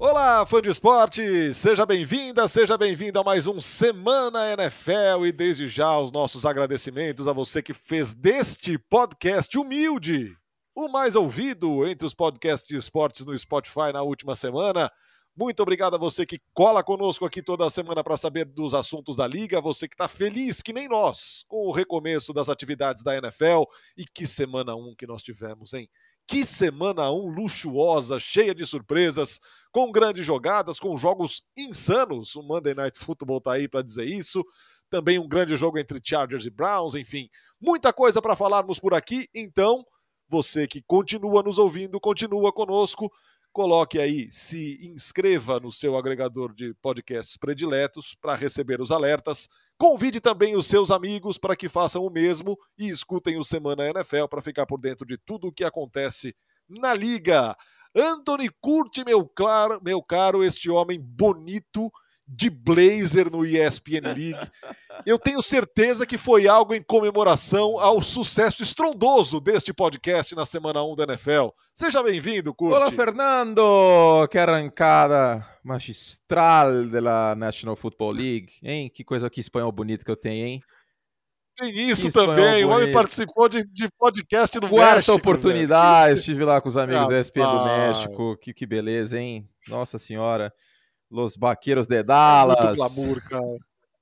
Olá, fã de esporte! Seja bem-vinda, seja bem-vindo a mais um Semana NFL e desde já os nossos agradecimentos a você que fez deste podcast humilde o mais ouvido entre os podcasts de esportes no Spotify na última semana. Muito obrigado a você que cola conosco aqui toda semana para saber dos assuntos da liga, você que está feliz que nem nós com o recomeço das atividades da NFL e que semana 1 um que nós tivemos, hein? Que semana 1 um luxuosa, cheia de surpresas, com grandes jogadas, com jogos insanos. O Monday Night Football tá aí para dizer isso. Também um grande jogo entre Chargers e Browns, enfim, muita coisa para falarmos por aqui. Então, você que continua nos ouvindo, continua conosco. Coloque aí, se inscreva no seu agregador de podcasts prediletos para receber os alertas Convide também os seus amigos para que façam o mesmo e escutem o Semana NFL para ficar por dentro de tudo o que acontece na liga. Anthony curte, meu, claro, meu caro, este homem bonito de blazer no ESPN League. Eu tenho certeza que foi algo em comemoração ao sucesso estrondoso deste podcast na semana 1 da NFL. Seja bem-vindo, Curti. Olá, Fernando! Que arrancada magistral da National Football League, hein? Que coisa que espanhol bonito que eu tenho, hein? Tem isso também. O homem participou de, de podcast no Quarta México. Quarta oportunidade. Velho. Estive lá com os amigos ah, da ESPN do México. Que, que beleza, hein? Nossa Senhora. Los Vaqueiros de Dallas. É muito glamour, cara.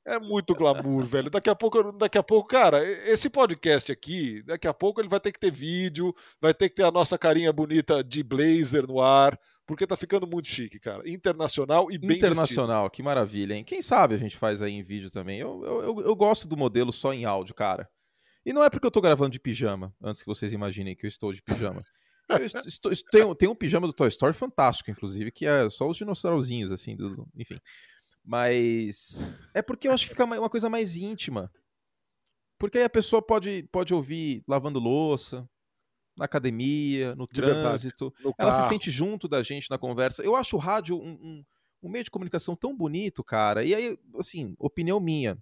É muito glamour, velho. Daqui a pouco, daqui a pouco, cara, esse podcast aqui, daqui a pouco ele vai ter que ter vídeo, vai ter que ter a nossa carinha bonita de blazer no ar, porque tá ficando muito chique, cara. Internacional e bem Internacional, vestido. que maravilha, hein? Quem sabe a gente faz aí em vídeo também. Eu, eu, eu, eu gosto do modelo só em áudio, cara. E não é porque eu tô gravando de pijama, antes que vocês imaginem que eu estou de pijama. Eu estou, estou, tem, tem um pijama do Toy Story fantástico, inclusive, que é só os dinossaurozinhos, assim, do, enfim. Mas é porque eu acho que fica uma coisa mais íntima. Porque aí a pessoa pode, pode ouvir lavando louça, na academia, no de trânsito. No ela se sente junto da gente na conversa. Eu acho o rádio um, um, um meio de comunicação tão bonito, cara. E aí, assim, opinião minha.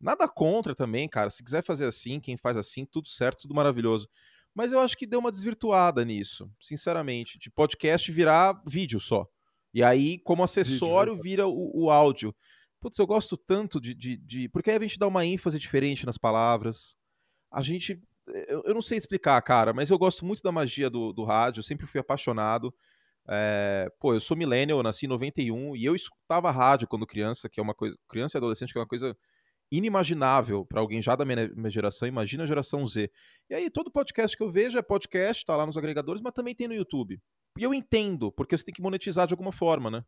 Nada contra também, cara. Se quiser fazer assim, quem faz assim, tudo certo, tudo maravilhoso. Mas eu acho que deu uma desvirtuada nisso, sinceramente. De podcast virar vídeo só. E aí, como acessório, vídeo, vira o, o, áudio. Putz, eu gosto tanto de, de, de, Porque aí a gente dá uma ênfase diferente nas palavras. A gente. Eu, eu não sei explicar, cara, mas eu gosto muito da magia do, do rádio. Eu sempre fui apaixonado. É... Pô, eu sou millennial, eu nasci em 91 e eu escutava rádio quando criança, que é uma coisa. Criança e adolescente, que é uma coisa inimaginável para alguém já da minha, minha, geração, imagina a geração Z. E aí, todo podcast que eu vejo é podcast, tá lá nos agregadores, mas também tem no YouTube. E eu entendo, porque você tem que monetizar de alguma forma, né?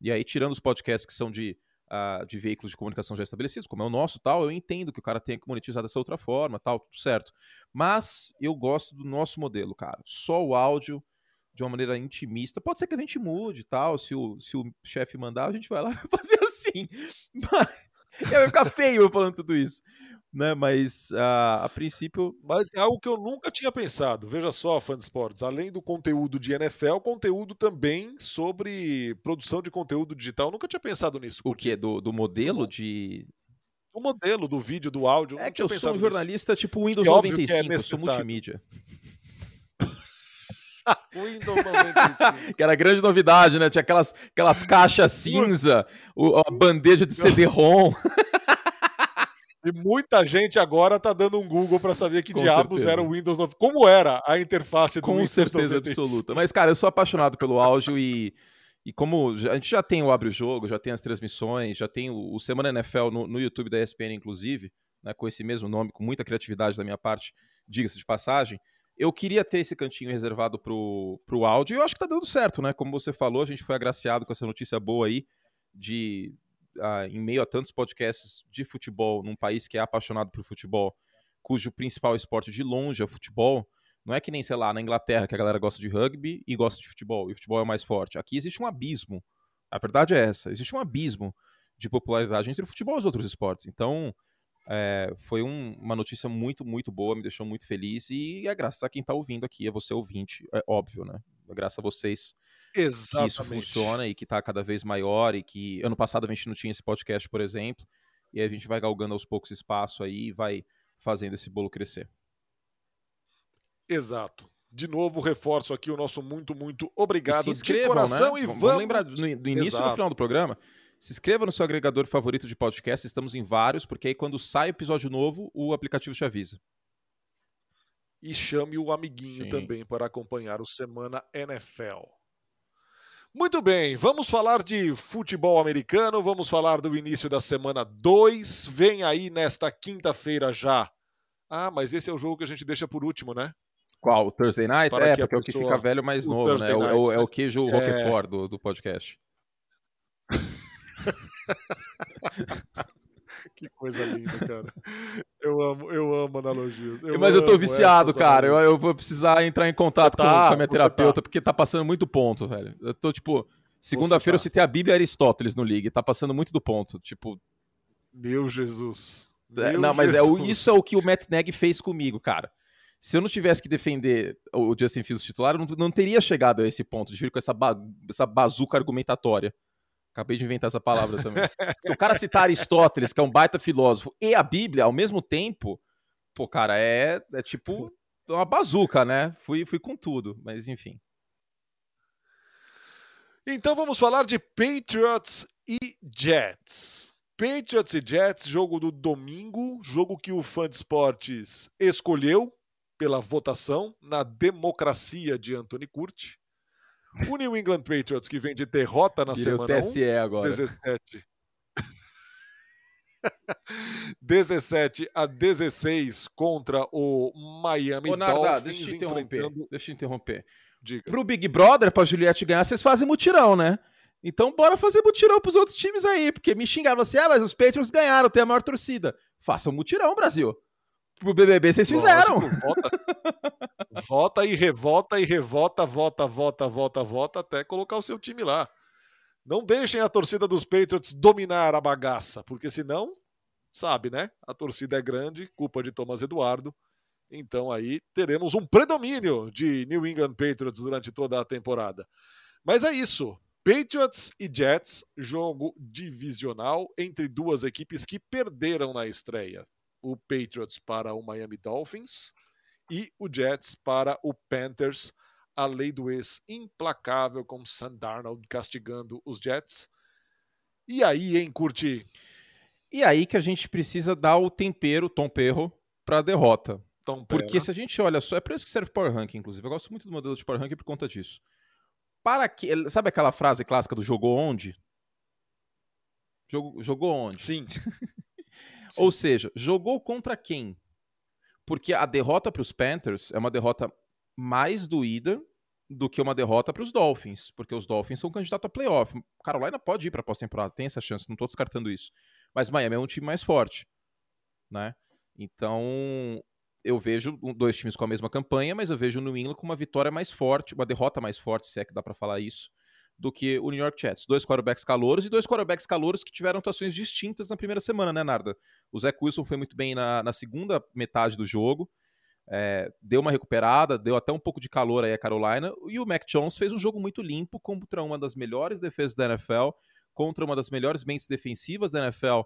E aí, tirando os podcasts que são de, uh, de veículos de comunicação já estabelecidos, como é o nosso tal, eu entendo que o cara tem que monetizar dessa outra forma, tal, tudo certo. Mas eu gosto do nosso modelo, cara. Só o áudio de uma maneira intimista. Pode ser que a gente mude tal, se o, se o chefe mandar, a gente vai lá fazer assim. Mas eu ia ficar feio falando tudo isso. Né, mas uh, a princípio. Mas é algo que eu nunca tinha pensado. Veja só, fã de esportes. Além do conteúdo de NFL, conteúdo também sobre produção de conteúdo digital. Eu nunca tinha pensado nisso. O que? Do, do modelo de. O modelo do vídeo, do áudio. É que eu sou um jornalista nisso. tipo Windows 95, é sou multimídia. Windows 95. que era grande novidade, né? Tinha aquelas, aquelas caixas cinza, o, a bandeja de CD-ROM. E muita gente agora tá dando um Google para saber que Com diabos certeza. era o Windows 95. Como era a interface do Com Windows Com certeza 95. absoluta. Mas, cara, eu sou apaixonado pelo áudio e, e como a gente já tem o Abre o Jogo, já tem as transmissões, já tem o, o Semana NFL no, no, YouTube da ESPN, inclusive, né, com esse mesmo nome, com muita criatividade da minha parte, diga-se de passagem, eu queria ter esse cantinho reservado pro, pro áudio e eu acho que tá dando certo, né? Como você falou, a gente foi agraciado com essa notícia boa aí de ah, em meio a tantos podcasts de futebol num país que é apaixonado por futebol, cujo principal esporte de longe é o futebol. Não é que nem, sei lá, na Inglaterra que a galera gosta de rugby e gosta de futebol, e o futebol é o mais forte. Aqui existe um abismo. A verdade é essa, existe um abismo de popularidade entre o futebol e os outros esportes. Então, é, foi um, uma notícia muito, muito boa, me deixou muito feliz e é graças a quem está ouvindo aqui, é você ouvinte, é óbvio, né? É graças a vocês Exatamente. que isso funciona e que está cada vez maior e que ano passado a gente não tinha esse podcast, por exemplo, e a gente vai galgando aos poucos espaço aí e vai fazendo esse bolo crescer. Exato. de novo, reforço aqui o nosso muito, muito obrigado e de coração né? e vamos... vamos lembrar do, do início e no final do programa, se inscreva no seu agregador favorito de podcast, estamos em vários, porque aí quando sai episódio novo, o aplicativo te avisa. E chame o amiguinho Sim. também para acompanhar o Semana NFL. Muito bem, vamos falar de futebol americano, vamos falar do início da semana 2. Vem aí nesta quinta-feira já. Ah, mas esse é o jogo que a gente deixa por último, né? Qual? O Thursday Night? Para é, porque é o que fica velho mais novo, né? Night, é, o, é, o, queijo é... Roquefort do, do podcast. que coisa linda, cara. Eu amo, eu amo analogias. Eu Mas eu tô viciado, cara. Eu, eu, vou precisar entrar em contato tá, com, com, a minha terapeuta, tá. porque tá passando muito ponto, velho. Eu tô, tipo, segunda-feira tá. eu citei a Bíblia e Aristóteles no League. Tá passando muito do ponto. Tipo. Meu Jesus. É, Meu não, mas Jesus. é, isso é o que o Matt Neg fez comigo, cara se eu não tivesse que defender o Justin Fields titular, eu não, não teria chegado a esse ponto de vir com essa, ba essa bazuca argumentatória. Acabei de inventar essa palavra também. o cara citar Aristóteles, que é um baita filósofo, e a Bíblia ao mesmo tempo, pô, cara, é, é tipo uma bazuca, né? Fui, fui com tudo, mas enfim. Então vamos falar de Patriots e Jets. Patriots e Jets, jogo do domingo, jogo que o fã de esportes escolheu pela votação na democracia de Anthony Curti. O New England Patriots, que vem de derrota na Virei semana o TSE 1, agora. 17. 17 a 16 contra o Miami Ô, Narda, Dolphins. Deixa eu te interromper. Enfrentando... Deixa eu interromper. Diga. Pro Big Brother, pra Juliette ganhar, vocês fazem mutirão, né? Então bora fazer mutirão pros outros times aí, porque me xingaram assim, ah, mas os Patriots ganharam, tem a maior torcida. Façam mutirão, Brasil pro BBB vocês fizeram. Lógico, vota, vota e revota e revota, vota, vota, vota, vota até colocar o seu time lá. Não deixem a torcida dos Patriots dominar a bagaça, porque senão, sabe, né? A torcida é grande, culpa de Thomas Eduardo. Então aí teremos um predomínio de New England Patriots durante toda a temporada. Mas é isso. Patriots e Jets, jogo divisional entre duas equipes que perderam na estreia o Patriots para o Miami Dolphins e o Jets para o Panthers. A lei do ex implacável com Sam Darnold castigando os Jets. E aí, hein, Curti? E aí que a gente precisa dar o tempero, tom perro, para a derrota. Tom Porque se a gente olha só, é por isso que serve Power Ranking, inclusive. Eu gosto muito do modelo de Power Ranking por conta disso. Para que, sabe aquela frase clássica do jogou onde? Jogou, jogou onde? Sim. Ou seja, jogou contra quem? Porque a derrota para os Panthers é uma derrota mais doída do que uma derrota para os Dolphins, porque os Dolphins são candidatos a playoff. Carolina pode ir para a pós-temporada, tem essa chance, não estou descartando isso. Mas Miami é um time mais forte, né? Então, eu vejo dois times com a mesma campanha, mas eu vejo o New England com uma vitória mais forte, uma derrota mais forte, se é que dá para falar isso, do que o New York Jets. Dois quarterbacks calouros e dois quarterbacks calouros que tiveram atuações distintas na primeira semana, né, Narda? O Zach Wilson foi muito bem na, na segunda metade do jogo, é, deu uma recuperada, deu até um pouco de calor aí a Carolina, e o Mac Jones fez um jogo muito limpo contra uma das melhores defesas da NFL, contra uma das melhores mentes defensivas da NFL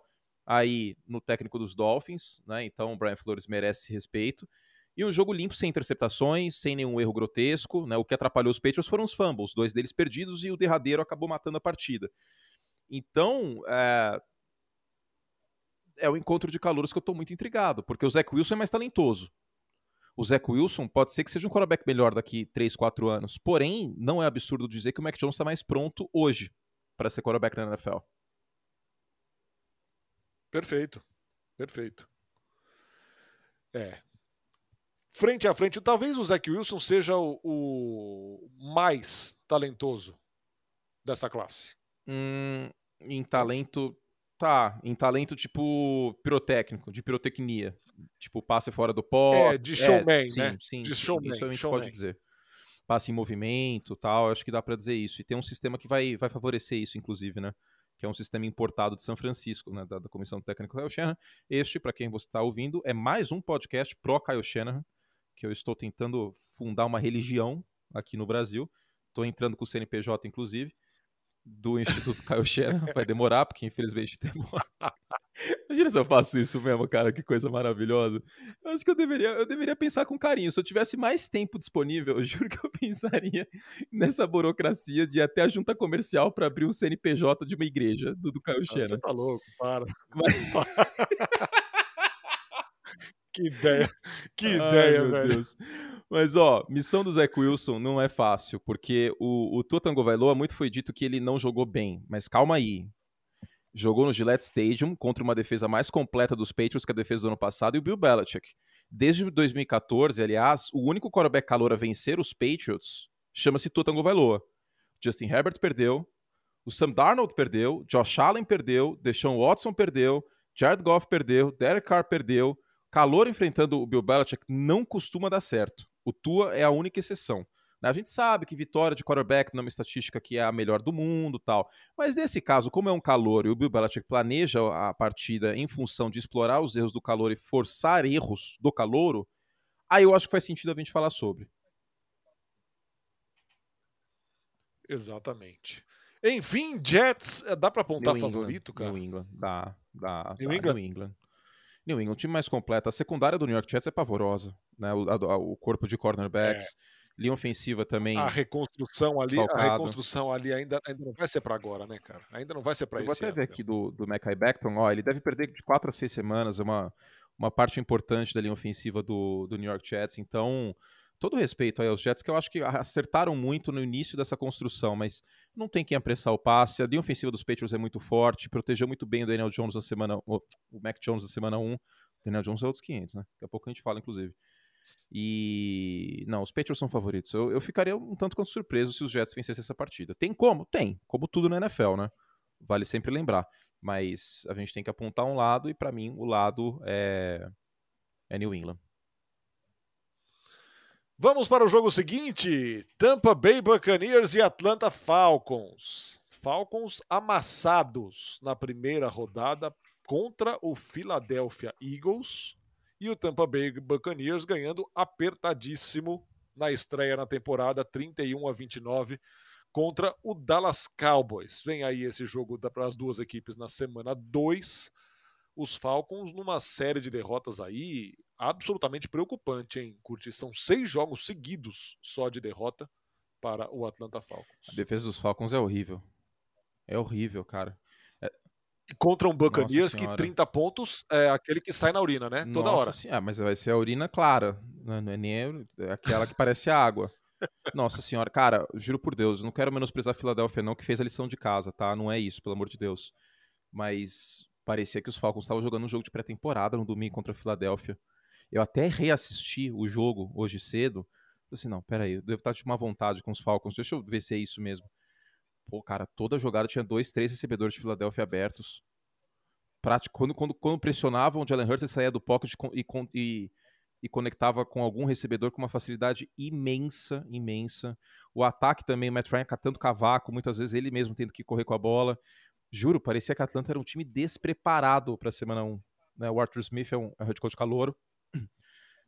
aí no técnico dos Dolphins, né? Então o Brian Flores merece respeito. E um jogo limpo, sem interceptações, sem nenhum erro grotesco. Né? O que atrapalhou os Patriots foram os fumbles, dois deles perdidos e o derradeiro acabou matando a partida. Então, é, é o encontro de calouros que eu estou muito intrigado, porque o Zach Wilson é mais talentoso. O Zach Wilson pode ser que seja um quarterback melhor daqui 3, 4 anos. Porém, não é absurdo dizer que o Mac Jones está mais pronto hoje para ser quarterback na NFL. Perfeito. Perfeito. É, frente a frente, talvez o Zach Wilson seja o, o mais talentoso dessa classe. Hum, em talento, tá. Em talento tipo pirotécnico, de pirotecnia. Tipo, passe fora do pó. É, de showman, é, sim, né? Sim, de showman. Isso a gente showman. pode dizer. Passe em movimento tal, acho que dá para dizer isso. E tem um sistema que vai, vai favorecer isso, inclusive, né? que é um sistema importado de São Francisco, né, da, da Comissão Técnica Kyle Shanahan. Este, para quem você está ouvindo, é mais um podcast pro Kyle Shanahan, que eu estou tentando fundar uma religião aqui no Brasil. Estou entrando com o CNPJ, inclusive, do Instituto Caio Xena. Vai demorar, porque infelizmente demora. Imagina se eu faço isso mesmo, cara, que coisa maravilhosa. Eu acho que eu deveria, eu deveria pensar com carinho. Se eu tivesse mais tempo disponível, eu juro que eu pensaria nessa burocracia de ir até a junta comercial para abrir um CNPJ de uma igreja do, do Caio Xena. Você tá louco, para. Mas... que ideia, que ideia, Ai, velho. Deus. Mas, ó, missão do Zach Wilson não é fácil, porque o, o Tua Tagovailoa muito foi dito que ele não jogou bem. Mas calma aí, jogou no Gillette Stadium contra uma defesa mais completa dos Patriots que a defesa do ano passado e o Bill Belichick. Desde 2014, aliás, o único quarterback calor a vencer os Patriots chama-se Tua Tagovailoa. Justin Herbert perdeu, o Sam Darnold perdeu, Josh Allen perdeu, Deshaun Watson perdeu, Jared Goff perdeu, Derek Carr perdeu. Calor enfrentando o Bill Belichick não costuma dar certo. O Tua é a única exceção. A gente sabe que vitória de quarterback não é uma estatística que é a melhor do mundo tal. Mas nesse caso, como é um calor e o Bill Belichick planeja a partida em função de explorar os erros do calor e forçar erros do calouro, aí eu acho que faz sentido a gente falar sobre. Exatamente. Enfim, Jets, eh, dá para apontar New favorito, England, cara? New England, dá, dá. New dá, England? New England. New England, time mais completo. A secundária do New York Jets é pavorosa, né? O, a, o corpo de cornerbacks. É linha ofensiva também. A reconstrução ali, a reconstrução ali ainda, ainda não vai ser para agora, né, cara? Ainda não vai ser para esse Eu vou até ver aqui do, do Mackay Beckton, ó, ele deve perder de 4 a 6 semanas, é uma, uma parte importante da linha ofensiva do, do New York Jets, então todo respeito aí aos Jets, que eu acho que acertaram muito no início dessa construção, mas não tem quem apressar o passe. A linha ofensiva dos Patriots é muito forte, protegeu muito bem o Daniel Jones na semana. O Mac Jones na semana 1. O Daniel Jones é outros 500, né? Daqui a pouco a gente fala, inclusive. E. Não, os Patriots são favoritos. Eu, eu ficaria um tanto quanto surpreso se os Jets vencessem essa partida. Tem como? Tem. Como tudo na NFL, né? Vale sempre lembrar. Mas a gente tem que apontar um lado, e para mim o lado é, é New England. Vamos para o jogo seguinte: Tampa Bay Buccaneers e Atlanta Falcons. Falcons amassados na primeira rodada contra o Philadelphia Eagles e o Tampa Bay Buccaneers ganhando apertadíssimo na estreia na temporada 31 a 29 contra o Dallas Cowboys. Vem aí esse jogo para as duas equipes na semana 2. Os Falcons numa série de derrotas aí absolutamente preocupante, hein, Curti? São seis jogos seguidos só de derrota para o Atlanta Falcons. A defesa dos Falcons é horrível. É horrível, cara contra um Buccaneers que 30 pontos é aquele que sai na urina, né? Toda Nossa hora. Senhora, mas vai ser a urina clara, né? não é nem aquela que parece água. Nossa senhora, cara, juro por Deus, não quero menosprezar a Filadélfia não, que fez a lição de casa, tá? Não é isso, pelo amor de Deus. Mas parecia que os Falcons estavam jogando um jogo de pré-temporada no domingo contra a Filadélfia. Eu até reassisti o jogo hoje cedo. Falei assim, não, peraí, eu devo estar de uma vontade com os Falcons, deixa eu ver se é isso mesmo. Pô, cara, toda jogada tinha dois, três recebedores de Filadélfia abertos. Prático, quando, quando, quando pressionavam o Jalen Hurts, saía do pocket e, e, e conectava com algum recebedor com uma facilidade imensa, imensa. O ataque também, o Matt Ryan catando cavaco, muitas vezes ele mesmo tendo que correr com a bola. Juro, parecia que a Atlanta era um time despreparado para a semana 1. Né? O Arthur Smith é um, é head coach calouro.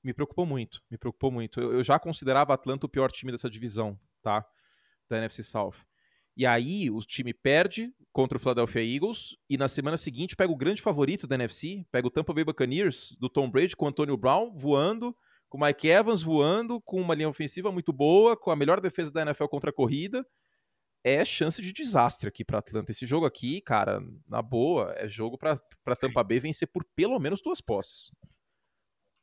Me preocupou muito, me preocupou muito. Eu, eu já considerava a Atlanta o pior time dessa divisão, tá? Da NFC South. E aí o time perde contra o Philadelphia Eagles e na semana seguinte pega o grande favorito da NFC, pega o Tampa Bay Buccaneers do Tom Brady com o Antonio Brown voando, com o Mike Evans voando, com uma linha ofensiva muito boa, com a melhor defesa da NFL contra a corrida. É chance de desastre aqui para Atlanta. Esse jogo aqui, cara, na boa, é jogo para Tampa Bay vencer por pelo menos duas posses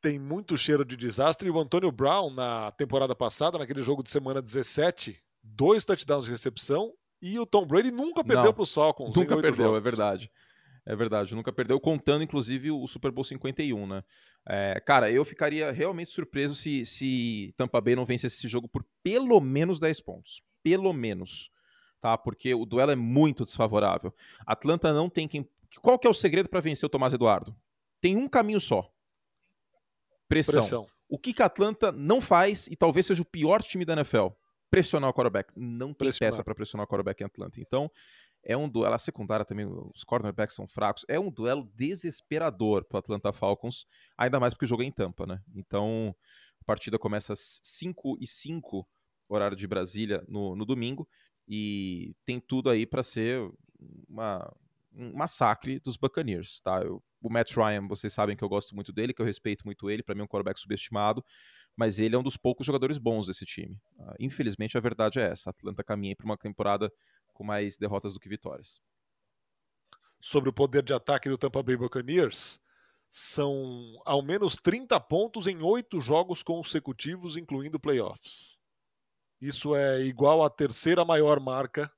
tem muito cheiro de desastre. E o Antônio Brown, na temporada passada, naquele jogo de semana 17, dois touchdowns de recepção e o Tom Brady nunca perdeu para os Falcons. Nunca perdeu, jogos. é verdade. É verdade, nunca perdeu, contando inclusive o Super Bowl 51, né? É, cara, eu ficaria realmente surpreso se, se Tampa Bay não vencesse esse jogo por pelo menos 10 pontos. Pelo menos. Tá? Porque o duelo é muito desfavorável. Atlanta não tem quem. Qual que é o segredo para vencer o Tomás Eduardo? Tem um caminho só: pressão. pressão. O que, que a Atlanta não faz e talvez seja o pior time da NFL? pressionar o quarterback. Não tem pressionar. peça para pressionar o quarterback em Atlanta. Então, é um duelo. A secundária também, os cornerbacks são fracos. É um duelo desesperador para o Atlanta Falcons, ainda mais porque o jogo é em Tampa, né? Então, a partida começa às 5 e 5 horário de Brasília no, no domingo e tem tudo aí para ser uma, um massacre dos Buccaneers, tá? Eu, o Matt Ryan, vocês sabem que eu gosto muito dele, que eu respeito muito ele, para mim é um quarterback subestimado, mas ele é um dos poucos jogadores bons desse time. Uh, infelizmente, a verdade é essa. A Atlanta caminha para uma temporada com mais derrotas do que vitórias. Sobre o poder de ataque do Tampa Bay Buccaneers, são ao menos 30 pontos em oito jogos consecutivos, incluindo playoffs. Isso é igual à terceira maior marca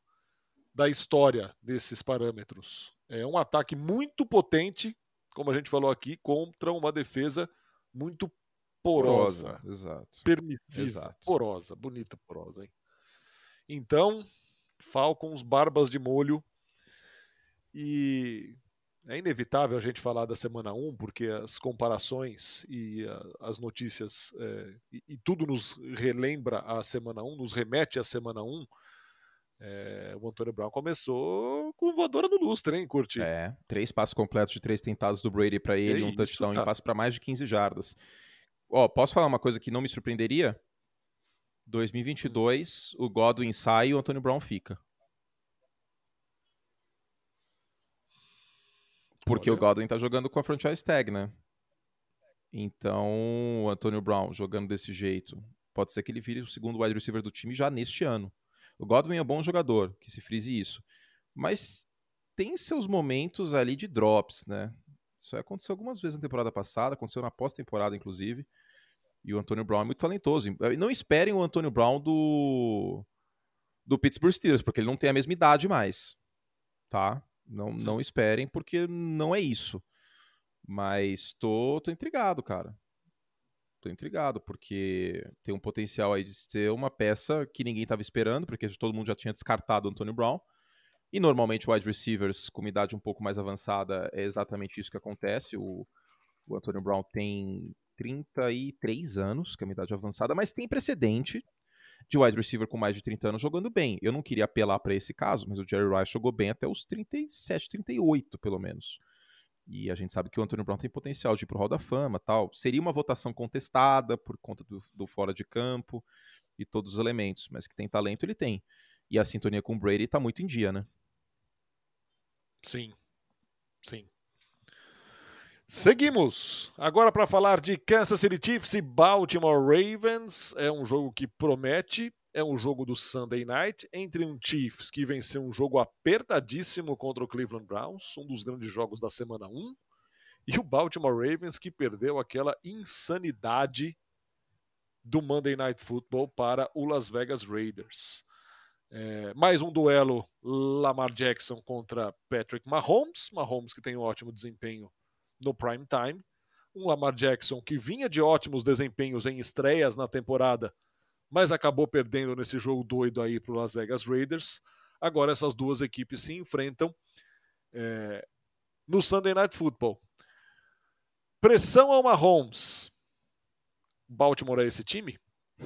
da história desses parâmetros. É um ataque muito potente, como a gente falou aqui, contra uma defesa muito porosa, porosa exato. permissiva, exato. porosa, bonita porosa, hein? Então, Falcons, barbas de molho e é inevitável a gente falar da semana 1, porque as comparações e a, as notícias é, e, e, tudo nos relembra a semana 1, nos remete à semana 1. É, o Antônio Brown começou com voadora no lustre, hein, Curti? É, três passos completos de três tentados do Brady para ele, é um touchdown e um passo para mais de 15 jardas. Ó, posso falar uma coisa que não me surpreenderia? 2022, hum. o Godwin sai e o Antônio Brown fica. Porque Olha. o Godwin tá jogando com a franchise tag, né? Então, o Antônio Brown jogando desse jeito, pode ser que ele vire o segundo wide receiver do time já neste ano. O Godwin é um bom jogador, que se frise isso. Mas tem seus momentos ali de drops, né? Isso aconteceu algumas vezes na temporada passada, aconteceu na pós-temporada, inclusive. E o Antônio Brown é muito talentoso. Não esperem o Antônio Brown do, do Pittsburgh Steelers, porque ele não tem a mesma idade mais. Tá? Não, não esperem, porque não é isso. Mas tô, tô intrigado, cara tô intrigado, porque tem um potencial aí de ser uma peça que ninguém estava esperando, porque todo mundo já tinha descartado o Antonio Brown. E normalmente wide receivers com idade um pouco mais avançada é exatamente isso que acontece. O, o Antonio Brown tem 33 anos, que é uma idade avançada, mas tem precedente de wide receiver com mais de 30 anos jogando bem. Eu não queria apelar para esse caso, mas o Jerry Rice jogou bem até os 37, 38, pelo menos. E a gente sabe que o Antônio Brown tem potencial de ir pro Hall da Fama tal. Seria uma votação contestada por conta do, do, fora de campo e todos os elementos, mas que tem talento, ele tem. E a sintonia com o Brady está muito em dia, né? Sim. Sim. Seguimos agora para falar de Kansas City Chiefs e Baltimore Ravens. É um jogo que promete é um jogo do Sunday Night entre um Chiefs que venceu um jogo apertadíssimo contra o Cleveland Browns, um dos grandes jogos da semana 1, e o Baltimore Ravens que perdeu aquela insanidade do Monday Night Football para o Las Vegas Raiders. É, mais um duelo Lamar Jackson contra Patrick Mahomes, Mahomes que tem um ótimo desempenho no prime time, um Lamar Jackson que vinha de ótimos desempenhos em estreias na temporada mas acabou perdendo nesse jogo doido aí para o Las Vegas Raiders. Agora essas duas equipes se enfrentam é, no Sunday Night Football. Pressão ao Mahomes. Baltimore é esse time?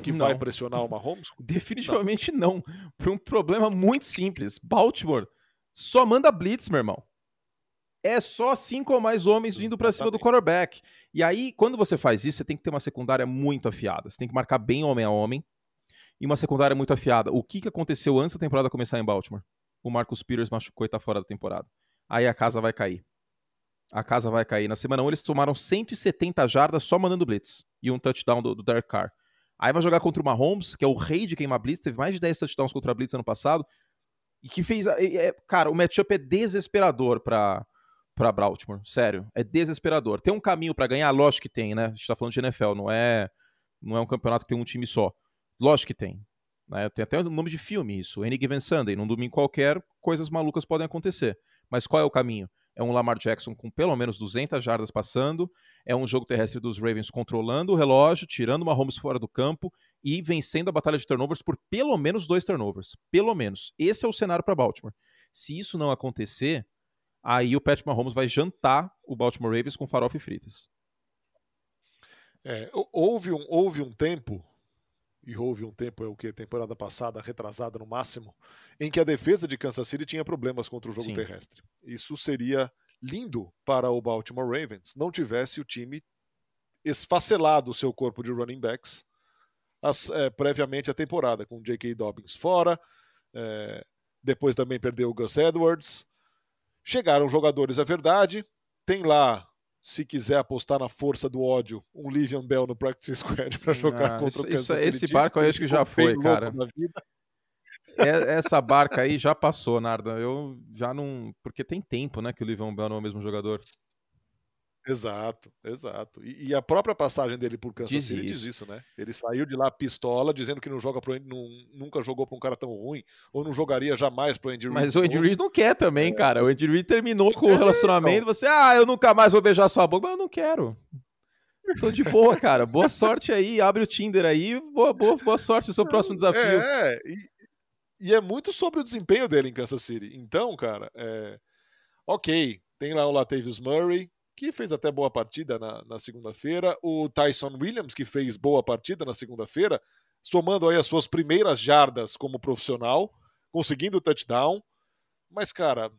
Que não. vai pressionar o Mahomes? Definitivamente não. não. Por um problema muito simples. Baltimore só manda blitz, meu irmão. É só cinco ou mais homens vindo para cima do quarterback. E aí, quando você faz isso, você tem que ter uma secundária muito afiada. Você tem que marcar bem homem a homem e uma secundária muito afiada. O que, que aconteceu antes da temporada começar em Baltimore? O Marcus Peters machucou e tá fora da temporada. Aí a casa vai cair. A casa vai cair. Na semana 1 eles tomaram 170 jardas só mandando blitz. E um touchdown do, do Derek Carr. Aí vai jogar contra o Mahomes, que é o rei de queimar blitz. Teve mais de 10 touchdowns contra a blitz ano passado. E que fez... É, cara, o matchup é desesperador pra, pra Baltimore. Sério. É desesperador. Tem um caminho para ganhar? Lógico que tem, né? A gente tá falando de NFL. Não é, não é um campeonato que tem um time só. Lógico que tem. Né? Tem até o nome de filme isso. Any Given Sunday. Num domingo qualquer, coisas malucas podem acontecer. Mas qual é o caminho? É um Lamar Jackson com pelo menos 200 jardas passando, é um jogo terrestre dos Ravens controlando o relógio, tirando uma Holmes fora do campo e vencendo a batalha de turnovers por pelo menos dois turnovers. Pelo menos. Esse é o cenário para Baltimore. Se isso não acontecer, aí o Pat Mahomes vai jantar o Baltimore Ravens com farofa e fritas. É, houve, um, houve um tempo e houve um tempo, é o que? Temporada passada, retrasada no máximo, em que a defesa de Kansas City tinha problemas contra o jogo Sim. terrestre. Isso seria lindo para o Baltimore Ravens, não tivesse o time esfacelado o seu corpo de running backs as, é, previamente a temporada, com J.K. Dobbins fora, é, depois também perdeu o Gus Edwards, Chegaram jogadores, é verdade. Tem lá, se quiser apostar na força do ódio, um Livian Bell no Practice Squad para jogar ah, contra isso, o Kansas City. Esse barco eu acho que já foi, cara. É, essa barca aí já passou, Narda. Eu já não. Porque tem tempo, né, que o Livian Bell não é o mesmo jogador. Exato, exato. E, e, a própria passagem dele por Kansas diz City isso. diz isso, né? Ele saiu de lá pistola, dizendo que não joga pro não, nunca jogou para um cara tão ruim, ou não jogaria jamais pro Andy Reid. Mas o Andy Reid não quer também, é. cara. O Andy Reid terminou com o é, relacionamento, então. você, ah, eu nunca mais vou beijar sua boca, mas eu não quero. Tô de boa, cara. Boa sorte aí, abre o Tinder aí, boa, boa, boa sorte no seu próximo desafio. É, e, e é muito sobre o desempenho dele em Kansas City. Então, cara, é... ok, tem lá o Latavius Murray, que fez até boa partida na, na segunda-feira, o Tyson Williams, que fez boa partida na segunda-feira, somando aí as suas primeiras jardas como profissional, conseguindo o touchdown. Mas, cara,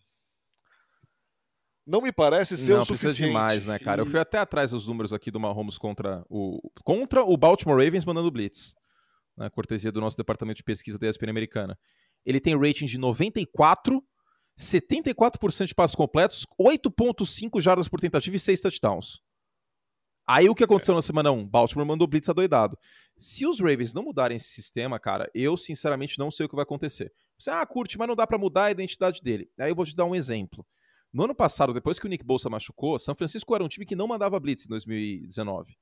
não me parece ser não, o suficiente. demais, né, cara? E... Eu fui até atrás dos números aqui do Mahomes contra o contra o Baltimore Ravens mandando blitz, né, cortesia do nosso departamento de pesquisa da ESPN americana. Ele tem rating de 94 74% de passos completos, 8.5 jardas por tentativa e 6 touchdowns. Aí o que aconteceu é. na semana 1? Baltimore mandou blitz adoidado. Se os Ravens não mudarem esse sistema, cara, eu sinceramente não sei o que vai acontecer. Você, ah, curte, mas não dá para mudar a identidade dele. Aí eu vou te dar um exemplo. No ano passado, depois que o Nick Bolsa machucou, São Francisco era um time que não mandava blitz em 2019.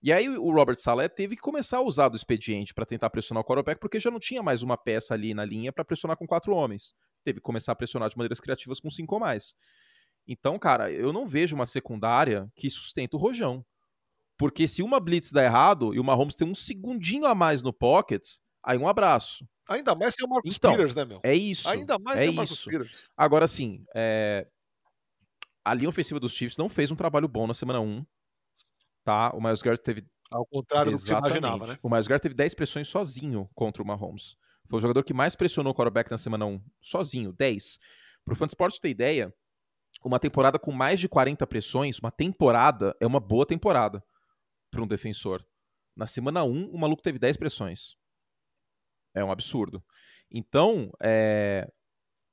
E aí o Robert Saleh teve que começar a usar do expediente para tentar pressionar o quarterback, porque já não tinha mais uma peça ali na linha para pressionar com quatro homens teve que começar a pressionar de maneiras criativas com cinco ou mais. Então, cara, eu não vejo uma secundária que sustenta o rojão. Porque se uma blitz dá errado e o Mahomes tem um segundinho a mais no pocket, aí um abraço. Ainda mais que é o Marcus então, Peters, né, meu? É isso. Ainda mais é que é o Marcus Peters. Agora, sim, é... a linha ofensiva dos Chiefs não fez um trabalho bom na semana 1. Tá? O Miles Garrett teve... Ao contrário Exatamente. do que você imaginava, né? O Miles Garrett teve 10 pressões sozinho contra o Mahomes. Foi o jogador que mais pressionou o quarterback na semana 1, sozinho, 10. Para o Fansport ter ideia, uma temporada com mais de 40 pressões, uma temporada é uma boa temporada para um defensor. Na semana 1, o maluco teve 10 pressões. É um absurdo. Então, é,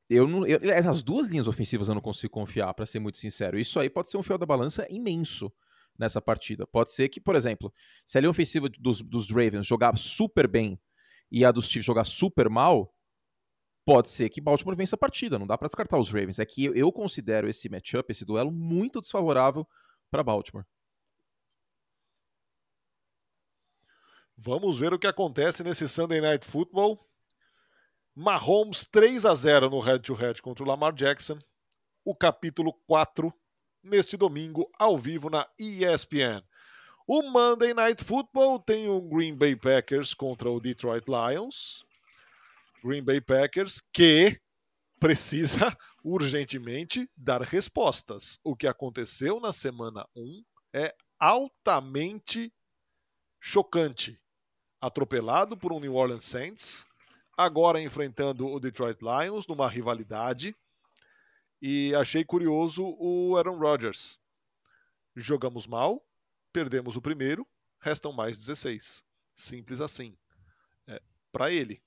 eu não, eu, as duas linhas ofensivas eu não consigo confiar, para ser muito sincero. Isso aí pode ser um fiel da balança imenso nessa partida. Pode ser que, por exemplo, se a linha ofensiva dos, dos Ravens jogar super bem e a dos Chiefs jogar super mal, pode ser que Baltimore vença a partida. Não dá para descartar os Ravens. É que eu considero esse matchup, esse duelo, muito desfavorável para Baltimore. Vamos ver o que acontece nesse Sunday Night Football. Mahomes 3 a 0 no head-to-head contra o Lamar Jackson. O capítulo 4 neste domingo ao vivo na ESPN. O Monday Night Football tem o Green Bay Packers contra o Detroit Lions. Green Bay Packers que precisa urgentemente dar respostas. O que aconteceu na semana 1 é altamente chocante. Atropelado por um New Orleans Saints, agora enfrentando o Detroit Lions numa rivalidade. E achei curioso o Aaron Rodgers. Jogamos mal, perdemos o primeiro, restam mais 16. Simples assim. É, para ele.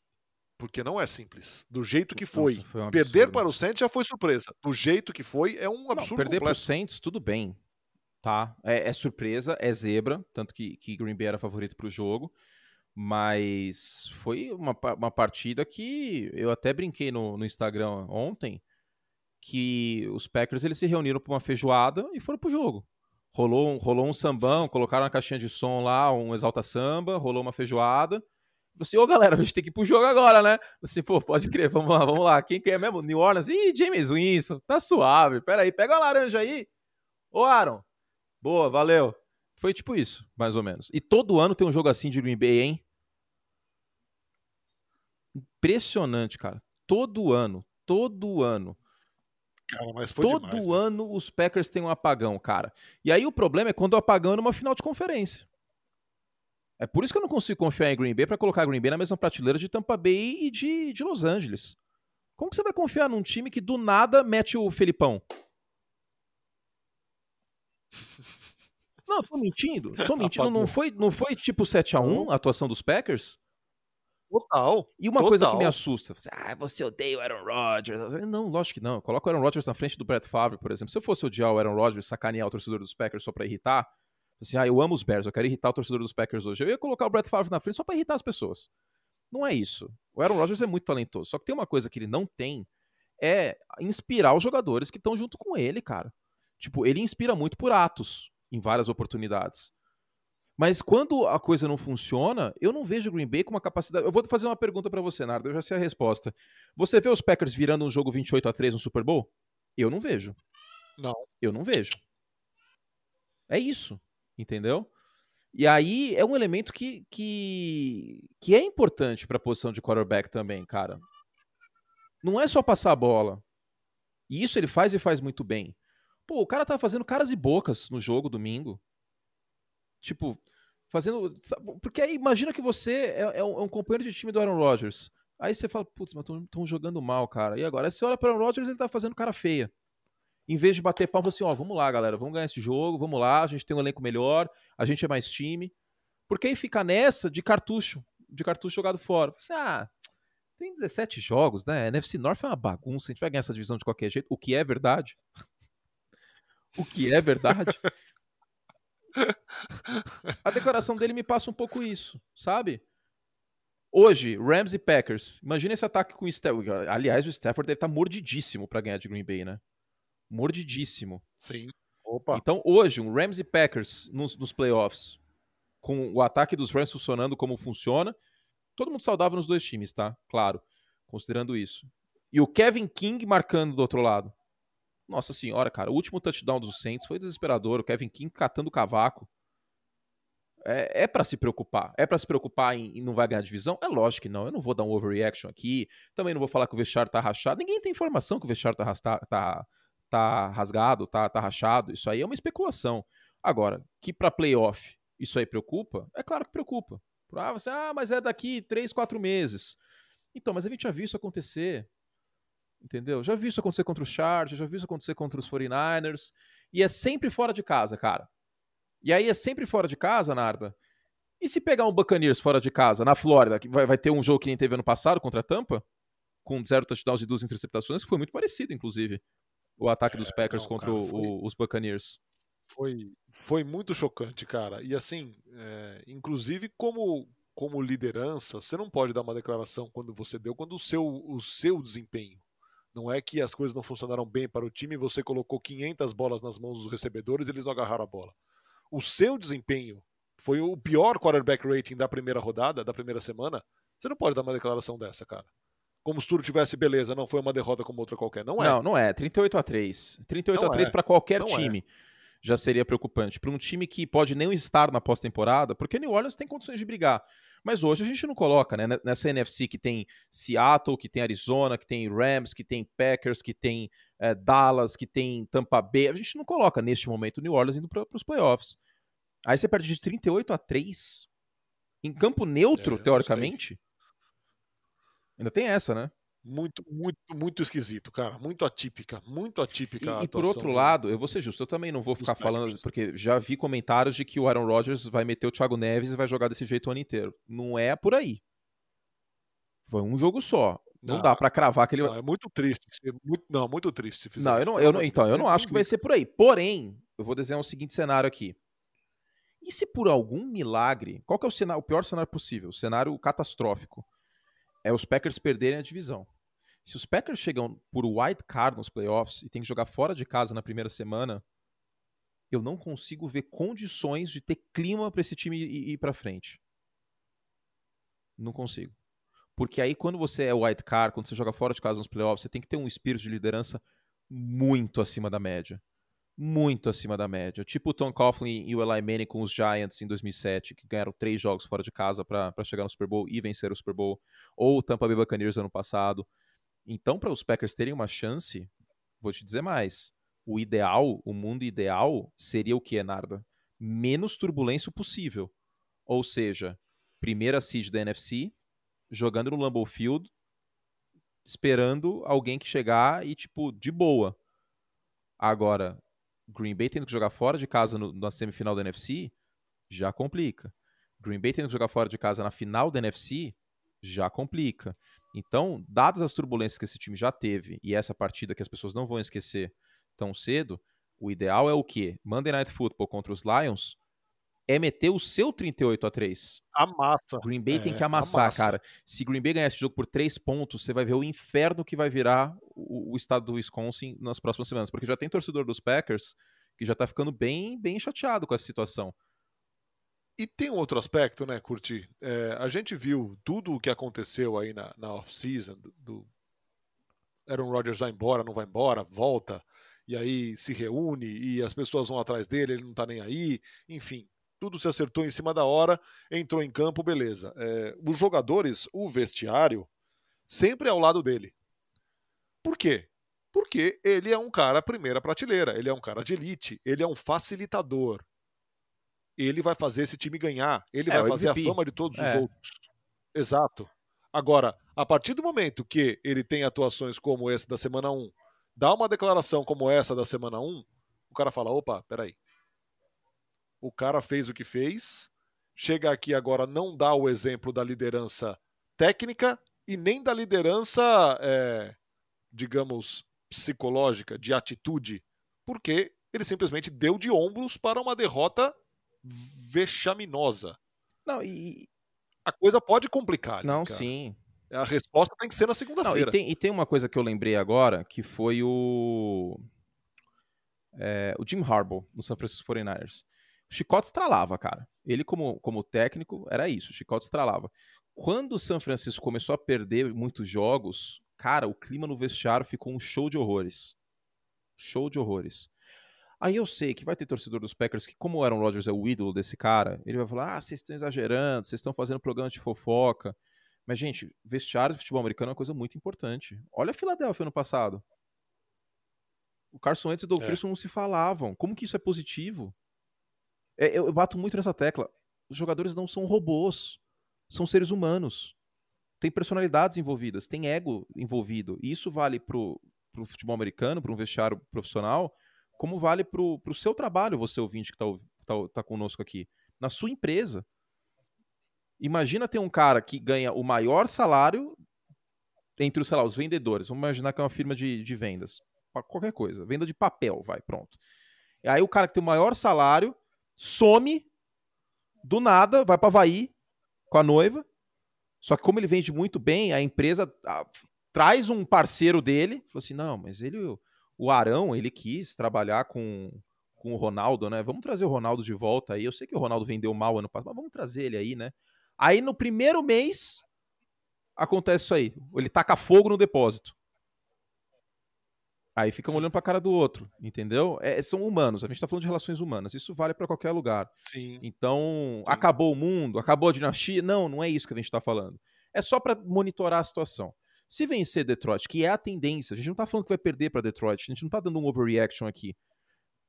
Porque não é simples. Do jeito que foi. Nossa, foi um perder para o Saints já foi surpresa. Do jeito que foi, é um absurdo. Não, perder para o Saints, tudo bem. Tá? É, é, surpresa, é zebra. Tanto que, que Green Bay era favorito para o jogo. Mas foi uma, uma partida que eu até brinquei no, no Instagram ontem. Que os Packers eles se reuniram para uma feijoada e foram pro jogo. Rolou um, rolou um sambão, colocaram na caixinha de som lá, um exalta samba, rolou uma feijoada. Você, ô galera, a gente tem que ir pro jogo agora, né? Você, pô, pode crer, vamos lá, vamos lá. Quem quer mesmo? New Orleans? Ih, James Winston, tá suave. Pera aí, pega a laranja aí. Ô, Aaron. Boa, valeu. Foi tipo isso, mais ou menos. E todo ano tem um jogo assim de Green Bay, hein? Impressionante, cara. Todo ano, todo ano. Cara, mas foi Todo demais, ano os Packers têm um apagão, cara. E aí o problema é quando o apagão é numa final de conferência. É por isso que eu não consigo confiar em Green Bay para colocar Green Bay na mesma prateleira de Tampa Bay e de, de Los Angeles. Como que você vai confiar num time que do nada mete o Felipão? Não, tô mentindo. Tô mentindo. Não foi, não foi tipo 7 a 1 a atuação dos Packers? Total. E uma total. coisa que me assusta, você, ah, você odeia o Aaron Rodgers. Não, lógico que não. Coloca o Aaron Rodgers na frente do Brett Favre, por exemplo. Se eu fosse odiar o Aaron Rodgers, sacanear o torcedor dos Packers só pra irritar, assim, ah, eu amo os Bears, eu quero irritar o torcedor dos Packers hoje. Eu ia colocar o Brett Favre na frente só pra irritar as pessoas. Não é isso. O Aaron Rodgers é muito talentoso. Só que tem uma coisa que ele não tem, é inspirar os jogadores que estão junto com ele, cara. Tipo, ele inspira muito por atos em várias oportunidades. Mas quando a coisa não funciona, eu não vejo o Green Bay com uma capacidade. Eu vou fazer uma pergunta para você, Nardo, eu já sei a resposta. Você vê os Packers virando um jogo 28 a 3 no Super Bowl? Eu não vejo. Não. Eu não vejo. É isso, entendeu? E aí é um elemento que, que, que é importante para a posição de quarterback também, cara. Não é só passar a bola. E isso ele faz e faz muito bem. Pô, o cara tá fazendo caras e bocas no jogo domingo. Tipo, fazendo. Porque aí imagina que você é, é, um, é um, companheiro de time do Aaron Rodgers. Aí você fala, putz, mas estão jogando mal, cara. E agora? Aí você olha para o Aaron Rodgers ele tá fazendo cara feia. Em vez de bater palma, assim, ó, vamos lá, galera, vamos ganhar esse jogo, vamos lá, a gente tem um elenco melhor, a gente é mais time. Porque aí fica nessa de cartucho, de cartucho jogado fora. Você, ah, tem 17 jogos, né? A NFC North é uma bagunça, a gente vai ganhar essa divisão de qualquer jeito, o que é verdade. o que é verdade. A declaração dele me passa um pouco isso, sabe? Hoje, Rams e Packers. Imagina esse ataque com o Stafford. Aliás, o Stafford deve estar mordidíssimo para ganhar de Green Bay, né? Mordidíssimo. Sim. Opa. Então, hoje, um Rams e Packers nos, nos playoffs, com o ataque dos Rams funcionando como funciona, todo mundo saudável nos dois times, tá? Claro, considerando isso. E o Kevin King marcando do outro lado. Nossa senhora, cara, o último touchdown dos Saints foi desesperador. O Kevin King catando o cavaco. É, é para se preocupar. É para se preocupar em, em, não vai ganhar divisão? É lógico que não. Eu não vou dar um overreaction aqui. Também não vou falar que o vestiário tá rachado. Ninguém tem informação que o vestiário tá, tá, tá, tá rasgado, tá, tá rachado. Isso aí é uma especulação. Agora, que para playoff isso aí preocupa? É claro que preocupa. Ah, você, ah, mas é daqui três, quatro meses. Então, mas a gente já viu isso acontecer. Entendeu? Já vi isso acontecer contra os Chargers, já vi isso acontecer contra os 49ers. E é sempre fora de casa, cara. E aí é sempre fora de casa, Narda. E se pegar um Buccaneers fora de casa, na Flórida, que vai, vai ter um jogo que nem teve ano passado contra a Tampa, com zero touchdowns e duas interceptações, que foi muito parecido, inclusive, o ataque é, dos Packers não, contra cara, foi, o, os Buccaneers. Foi, foi muito chocante, cara. E assim, é, inclusive como, como liderança, você não pode dar uma declaração quando você deu, quando o seu, o seu desempenho não é que as coisas não funcionaram bem para o time e você colocou 500 bolas nas mãos dos recebedores e eles não agarraram a bola. O seu desempenho foi o pior quarterback rating da primeira rodada, da primeira semana. Você não pode dar uma declaração dessa, cara. Como se tudo tivesse beleza, não foi uma derrota como outra qualquer. Não é. Não, não é. 38 a 3. 38 não a 3 é. para qualquer não é. time. É já seria preocupante. Para um time que pode nem estar na pós-temporada, porque New Orleans tem condições de brigar. Mas hoje a gente não coloca, né? Nessa NFC que tem Seattle, que tem Arizona, que tem Rams, que tem Packers, que tem é, Dallas, que tem Tampa Bay. A gente não coloca neste momento New Orleans indo para os playoffs. Aí você perde de 38 a 3 em campo neutro, é, teoricamente. Ainda tem essa, né? Muito, muito, muito esquisito, cara. Muito atípica, muito atípica. E, e por outro lado, eu vou ser justo, eu também não vou ficar falando, porque já vi comentários de que o Aaron Rodgers vai meter o Thiago Neves e vai jogar desse jeito o ano inteiro. Não é por aí. Foi um jogo só. Não, não dá para cravar que ele não, É muito triste. Muito, não, muito triste. não, eu não, eu não, então, eu não acho que vai ser por aí. Porém, eu vou desenhar o seguinte cenário aqui. E se por algum milagre, qual que é o, cenário, o pior cenário possível? O cenário catastrófico é os Packers perderem a divisão. Se os Packers chegam por white card nos playoffs e tem que jogar fora de casa na primeira semana, eu não consigo ver condições de ter clima para esse time ir, para frente. Não consigo. Porque aí quando você é white card, quando você joga fora de casa nos playoffs, você tem que ter um espírito de liderança muito acima da média. Muito acima da média. Tipo o Tom Coughlin e o Eli Manning com os Giants em 2007, que ganharam três jogos fora de casa para chegar no Super Bowl e vencer o Super Bowl. Ou o Tampa Bay Buccaneers ano passado. Então, para os Packers terem uma chance, vou te dizer mais. O ideal, o mundo ideal, seria o que, Enarda? Menos turbulência possível. Ou seja, primeira seed da NFC, jogando no Lambeau Field, esperando alguém que chegar e, tipo, de boa. Agora, Green Bay tendo que jogar fora de casa no, na semifinal da NFC, já complica. Green Bay tendo que jogar fora de casa na final da NFC, já complica. Então, dadas as turbulências que esse time já teve e essa partida que as pessoas não vão esquecer tão cedo, o ideal é o quê? Monday Night Football contra os Lions é meter o seu 38 a 3. Amassa. Green Bay é, tem que amassar, amassa. cara. Se Green Bay ganhar esse jogo por 3 pontos, você vai ver o inferno que vai virar o, o, estado do Wisconsin nas próximas semanas. Porque já tem torcedor dos Packers que já tá ficando bem, bem chateado com essa situação. E tem um outro aspecto, né, Curti? É, a gente viu tudo o que aconteceu aí na, na off-season do, do Aaron Rodgers vai embora, não vai embora, volta, e aí se reúne e as pessoas vão atrás dele, ele não tá nem aí, enfim tudo se acertou em cima da hora, entrou em campo, beleza. É, os jogadores, o vestiário, sempre ao lado dele. Por quê? Porque ele é um cara primeira prateleira, ele é um cara de elite, ele é um facilitador. Ele vai fazer esse time ganhar, ele é, vai fazer a fama de todos é. os outros. Exato. Agora, a partir do momento que ele tem atuações como essa da semana 1, dá uma declaração como essa da semana 1, o cara fala: opa, peraí o cara fez o que fez, chega aqui agora não dá o exemplo da liderança técnica e nem da liderança, é, digamos, psicológica, de atitude, porque ele simplesmente deu de ombros para uma derrota vexaminosa. Não, e. A coisa pode complicar. Não, cara. sim. A resposta tem que ser na segunda-feira. E, e, tem uma coisa que eu lembrei agora, que foi o. É, o Jim Harbaugh, no San Francisco 49ers. Chicote estralava, cara. Ele, como, como técnico, era isso, chicote estralava. Quando o San Francisco começou a perder muitos jogos, cara, o clima no vestiário ficou um show de horrores. Show de horrores. Aí eu sei que vai ter torcedor dos Packers que, como o Aaron Rodgers é o ídolo desse cara, ele vai falar: ah, vocês estão exagerando, vocês estão fazendo programa de fofoca. Mas, gente, vestiário de futebol americano é uma coisa muito importante. Olha a Filadélfia ano passado. O Carson Wentz e o Doug é. Pearson não se falavam. Como que isso é positivo? É, eu, bato muito nessa tecla. Os jogadores não são robôs, são seres humanos. Tem personalidades envolvidas, tem ego envolvido. E isso vale pro, pro futebol americano, para um vestiário profissional, como vale pro, pro seu trabalho, você ouvinte que tá, tá, tá conosco aqui. Na sua empresa. Imagina ter um cara que ganha o maior salário entre, sei lá, os vendedores. Vamos imaginar que é uma firma de, de vendas. Qualquer coisa. Venda de papel, vai, pronto. E aí o cara que tem o maior salário some do nada, vai para Havaí com a noiva. Só que como ele vende muito bem, a empresa a, traz um parceiro dele, falou assim: "Não, mas ele o Arão, ele quis trabalhar com com o Ronaldo, né? Vamos trazer o Ronaldo de volta aí. Eu sei que o Ronaldo vendeu mal ano passado, mas vamos trazer ele aí, né? Aí no primeiro mês acontece isso aí. Ele taca fogo no depósito. Aí ficam olhando para a cara do outro, entendeu? É, são humanos, a gente está falando de relações humanas, isso vale para qualquer lugar. Sim. Então, Sim. acabou o mundo, acabou a dinastia? Não, não é isso que a gente está falando. É só para monitorar a situação. Se vencer Detroit, que é a tendência, a gente não está falando que vai perder para Detroit, a gente não está dando um overreaction aqui.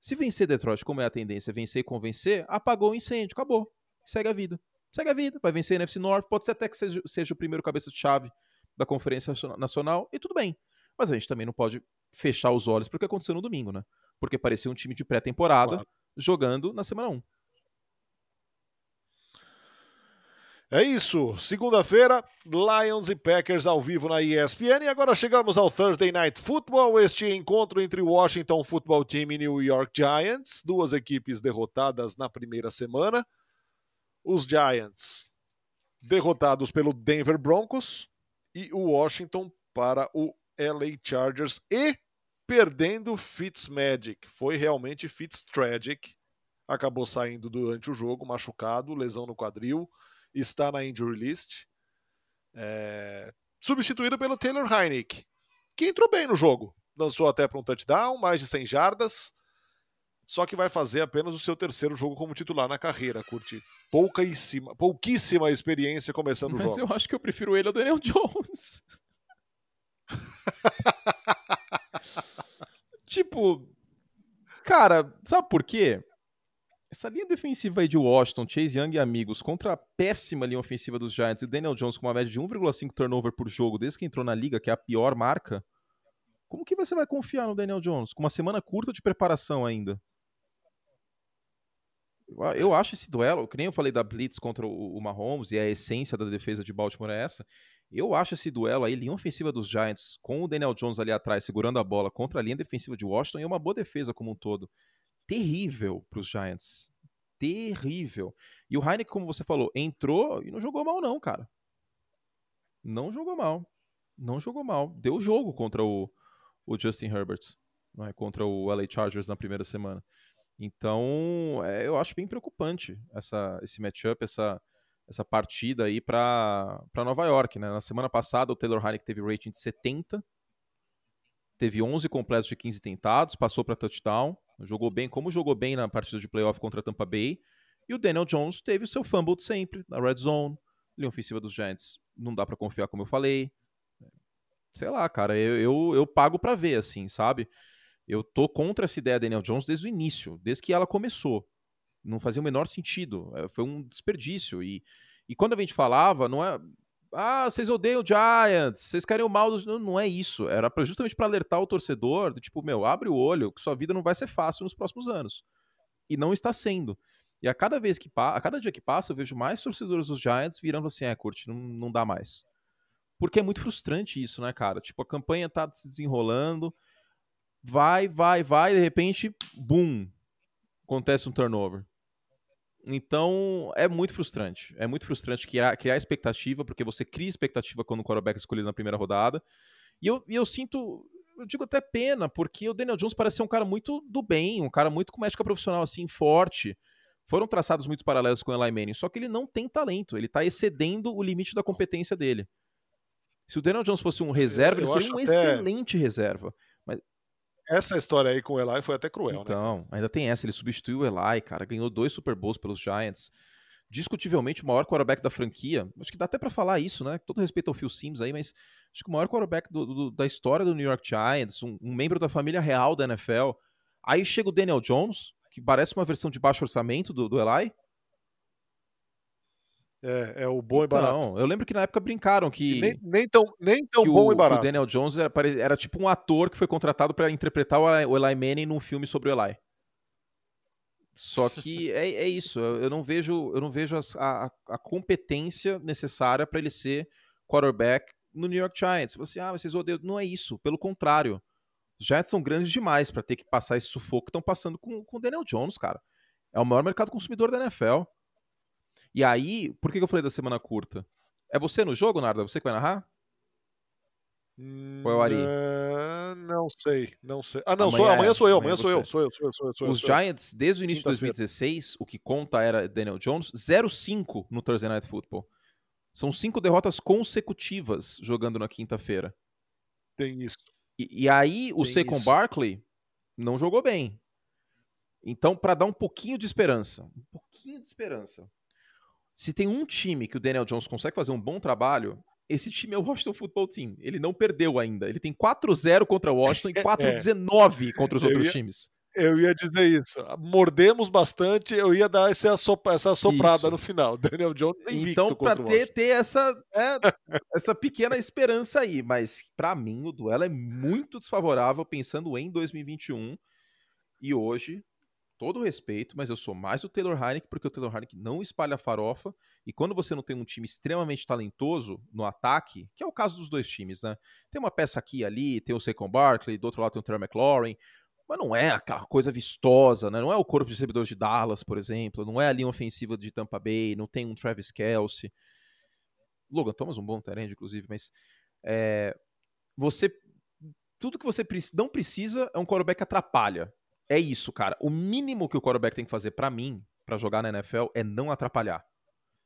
Se vencer Detroit, como é a tendência, vencer e convencer, apagou o incêndio, acabou. Segue a vida. Segue a vida, vai vencer a NFC North, pode ser até que seja, seja o primeiro cabeça de chave da Conferência Nacional, e tudo bem. Mas a gente também não pode fechar os olhos para o que aconteceu no domingo, né? Porque parecia um time de pré-temporada claro. jogando na semana 1. É isso. Segunda-feira, Lions e Packers ao vivo na ESPN. E agora chegamos ao Thursday Night Football, este encontro entre Washington Football Team e New York Giants, duas equipes derrotadas na primeira semana. Os Giants derrotados pelo Denver Broncos e o Washington para o LA Chargers e perdendo Fitzmagic. Foi realmente Fitztragic. Acabou saindo durante o jogo, machucado, lesão no quadril, está na injury list. É... Substituído pelo Taylor Heineck, que entrou bem no jogo. Lançou até para um touchdown, mais de 100 jardas. Só que vai fazer apenas o seu terceiro jogo como titular na carreira, curte. Pouquíssima, pouquíssima experiência começando o jogo. Mas eu acho que eu prefiro ele ao Daniel Jones. Tipo, cara, sabe por quê? Essa linha defensiva aí de Washington, Chase Young e amigos, contra a péssima linha ofensiva dos Giants e Daniel Jones com uma média de 1,5 turnover por jogo desde que entrou na liga, que é a pior marca, como que você vai confiar no Daniel Jones? Com uma semana curta de preparação ainda. Eu acho esse duelo, que nem eu falei da Blitz contra o Mahomes e a essência da defesa de Baltimore é essa. Eu acho esse duelo aí, linha ofensiva dos Giants, com o Daniel Jones ali atrás segurando a bola contra a linha defensiva de Washington, é uma boa defesa como um todo. Terrível para os Giants. Terrível. E o Heineken, como você falou, entrou e não jogou mal, não, cara. Não jogou mal. Não jogou mal. Deu jogo contra o, o Justin Herbert, não é? contra o LA Chargers na primeira semana. Então, é, eu acho bem preocupante essa, esse matchup, essa, essa partida aí para Nova York. Né? Na semana passada, o Taylor Heineken teve rating de 70, teve 11 completos de 15 tentados, passou para touchdown, jogou bem, como jogou bem na partida de playoff contra a Tampa Bay. E o Daniel Jones teve o seu fumble de sempre, na red zone, linha ofensiva dos Giants. Não dá para confiar, como eu falei. Sei lá, cara, eu, eu, eu pago para ver, assim, sabe? Eu tô contra essa ideia Daniel Jones desde o início, desde que ela começou. Não fazia o menor sentido. É, foi um desperdício. E, e quando a gente falava, não é. Ah, vocês odeiam o Giants, vocês querem o mal dos. Não, não é isso. Era pra, justamente para alertar o torcedor do tipo, meu, abre o olho, que sua vida não vai ser fácil nos próximos anos. E não está sendo. E a cada vez que a cada dia que passa, eu vejo mais torcedores dos Giants virando assim, é, curte, não, não dá mais. Porque é muito frustrante isso, né, cara? Tipo, a campanha tá se desenrolando, vai, vai, vai, de repente, boom, acontece um turnover. Então, é muito frustrante. É muito frustrante criar, criar expectativa, porque você cria expectativa quando o quarterback é escolhido na primeira rodada. E eu, e eu sinto, eu digo até pena, porque o Daniel Jones parece ser um cara muito do bem, um cara muito com ética profissional, assim, forte. Foram traçados muitos paralelos com o Eli Manning, só que ele não tem talento, ele está excedendo o limite da competência dele. Se o Daniel Jones fosse um reserva, eu, ele seria um até... excelente reserva. Essa história aí com o Eli foi até cruel, então, né? Então, ainda tem essa. Ele substituiu o Eli, cara. Ganhou dois Super Bowls pelos Giants. Discutivelmente o maior quarterback da franquia. Acho que dá até para falar isso, né? Todo respeito ao Phil Sims aí, mas acho que o maior quarterback do, do, da história do New York Giants, um, um, membro da família real da NFL. Aí chega o Daniel Jones, que parece uma versão de baixo orçamento do, do Eli. É, é o bom então, e barato. Eu lembro que na época brincaram que. Nem, nem tão, nem tão bom o, e barato. o Daniel Jones era, era tipo um ator que foi contratado para interpretar o Eli Manning num filme sobre o Eli. Só que é, é isso. Eu não vejo, eu não vejo a, a, competência necessária para ele ser quarterback no New York Giants. Você, ah, vocês odeiam. Não é isso. Pelo contrário. Os Giants são grandes demais para ter que passar esse sufoco que estão passando com, com o Daniel Jones, cara. É o maior mercado consumidor da NFL. E aí, por que eu falei da semana curta? É você no jogo, Narda? Você que vai narrar? Ou é o Ari? Uh, não sei, não sei. Ah, não, amanhã, sou, amanhã sou eu, amanhã, sou, eu, sou eu, sou eu, sou eu, sou eu. Os Giants, desde o início de 2016, o que conta era Daniel Jones, 0-5 no Thursday Night Football. São cinco derrotas consecutivas jogando na quinta-feira. Tem isso. E, e aí, o Secon Barkley não jogou bem. Então, para dar um pouquinho de esperança, um pouquinho de esperança, se tem um time que o Daniel Jones consegue fazer um bom trabalho, esse time é o Washington Football Team. Ele não perdeu ainda. Ele tem 4-0 contra o Washington e 4-19 é. contra os eu outros ia, times. Eu ia dizer isso. Mordemos bastante, eu ia dar essa, sopra, essa soprada no final. Daniel Jones Então, para ter, ter essa, é, essa pequena esperança aí. Mas, para mim, o duelo é muito desfavorável pensando em 2021. E hoje, todo o respeito, mas eu sou mais do Taylor Heineken porque o Taylor Heineken não espalha farofa e quando você não tem um time extremamente talentoso no ataque, que é o caso dos dois times, né? Tem uma peça aqui e ali, tem o Saquon Barkley, do outro lado tem o Terry McLaurin, mas não é aquela coisa vistosa, né? Não é o corpo de recebedores de Dallas, por exemplo, não é a linha ofensiva de Tampa Bay, não tem um Travis Kelsey. Logan Thomas um bom terreno, inclusive, mas é, você tudo que você não precisa é um quarterback atrapalha é isso, cara. O mínimo que o quarterback tem que fazer para mim, para jogar na NFL, é não atrapalhar.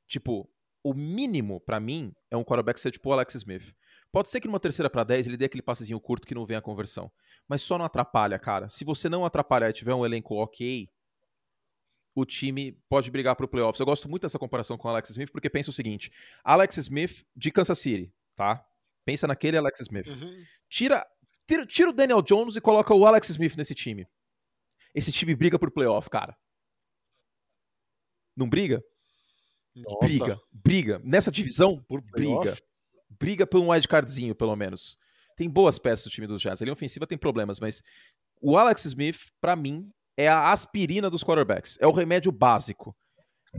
Tipo, o mínimo para mim é um quarterback ser tipo o Alex Smith. Pode ser que numa terceira para 10 ele dê aquele passezinho curto que não vem a conversão. Mas só não atrapalha, cara. Se você não atrapalhar e tiver um elenco ok, o time pode brigar pro playoffs. Eu gosto muito dessa comparação com o Alex Smith, porque pensa o seguinte: Alex Smith de Kansas City, tá? Pensa naquele Alex Smith. Uhum. Tira, tira, tira o Daniel Jones e coloca o Alex Smith nesse time esse time briga por playoff, cara. Não briga? Nossa. Briga, briga. Nessa divisão, por briga. Briga por um wildcardzinho, pelo menos. Tem boas peças do time dos Jazz. A linha ofensiva tem problemas, mas o Alex Smith, para mim, é a aspirina dos quarterbacks. É o remédio básico.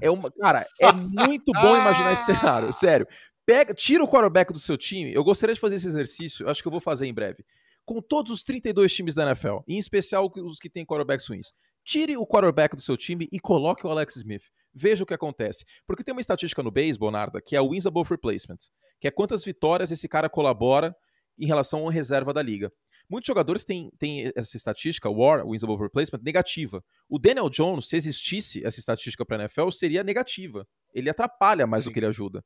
É uma, cara, é muito bom imaginar esse cenário, sério. Pega, tira o quarterback do seu time. Eu gostaria de fazer esse exercício, acho que eu vou fazer em breve. Com todos os 32 times da NFL, em especial os que têm quarterbacks ruins. Tire o quarterback do seu time e coloque o Alex Smith. Veja o que acontece. Porque tem uma estatística no beisebol, Narda, que é o wins above replacement, que é quantas vitórias esse cara colabora em relação à reserva da liga. Muitos jogadores têm, têm essa estatística, WAR, Wins Above Replacement, negativa. O Daniel Jones, se existisse essa estatística para a NFL, seria negativa. Ele atrapalha mais Sim. do que ele ajuda.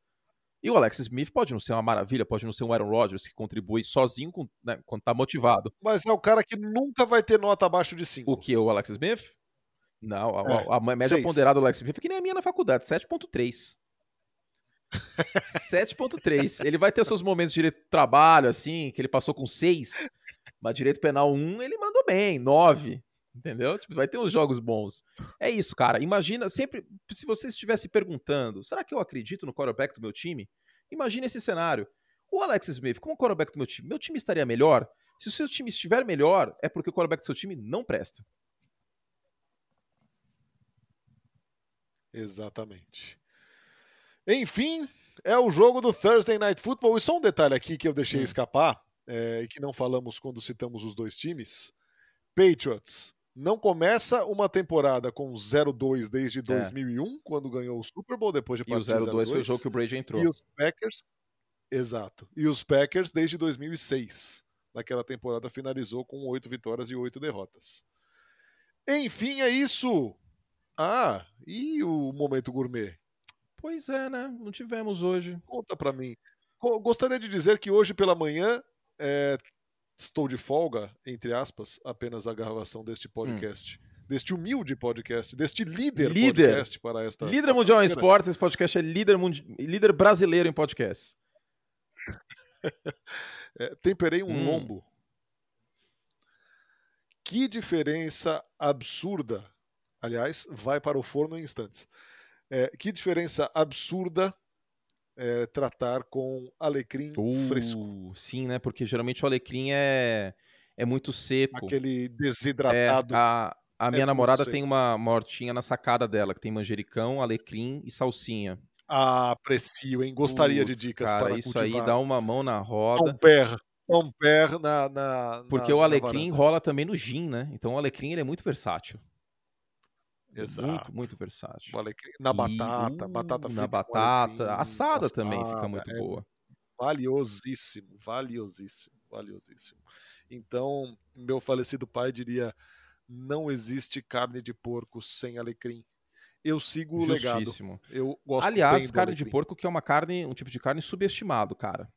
E o Alex Smith pode não ser uma maravilha, pode não ser um Aaron Rodgers que contribui sozinho com, né, quando tá motivado. Mas é o cara que nunca vai ter nota abaixo de 5. O que? O Alex Smith? Não, a, é, a, a média seis. ponderada do Alex Smith é que nem a minha na faculdade, 7.3. 7.3. Ele vai ter seus momentos de direito de trabalho, assim, que ele passou com 6, mas direito penal 1 ele mandou bem, 9. Entendeu? Tipo, vai ter uns jogos bons. É isso, cara. Imagina, sempre, se você estivesse perguntando, será que eu acredito no quarterback do meu time? Imagina esse cenário. O Alex Smith, como quarterback do meu time, meu time estaria melhor? Se o seu time estiver melhor, é porque o quarterback do seu time não presta. Exatamente. Enfim, é o jogo do Thursday Night Football. E só um detalhe aqui que eu deixei hum. escapar, é, e que não falamos quando citamos os dois times. Patriots não começa uma temporada com 0-2 desde é. 2001, quando ganhou o Super Bowl, depois de partir E o 0-2 foi o jogo que o Brady entrou. E os Packers, exato. E os Packers desde 2006. Naquela temporada finalizou com 8 vitórias e 8 derrotas. Enfim, é isso. Ah, e o momento gourmet? Pois é, né? Não tivemos hoje. Conta para mim. Gostaria de dizer que hoje pela manhã é, estou de folga, entre aspas, apenas a gravação deste hum. podcast. Hum. Deste humilde podcast, deste líder, líder podcast para esta. Líder mundial em esportes, esse podcast é líder, mundi... líder brasileiro em podcast. é, temperei um hum. lombo. Que diferença absurda. Aliás, vai para o forno em instantes. É, que diferença absurda é, tratar com alecrim uh, fresco. Sim, né? Porque geralmente o alecrim é, é muito seco. Aquele desidratado. É, a, a minha é namorada tem uma, hortinha na sacada dela, que tem manjericão, alecrim e salsinha. Ah, aprecio, hein? Gostaria Puts, de dicas cara, para isso cultivar. aí dá uma mão na roda. Tomper, tomper na, na Porque na, o alecrim rola também no gin, né? Então o alecrim ele é muito versátil. Exato. Muito, muito versátil. Na batata, e, uh, batata Na batata, assada também fica muito é boa. Valiosíssimo, valiosíssimo, valiosíssimo. Então, meu falecido pai diria: não existe carne de porco sem alecrim. Eu sigo o legado. Eu gosto Aliás, carne de porco que é uma carne, um tipo de carne subestimado, cara.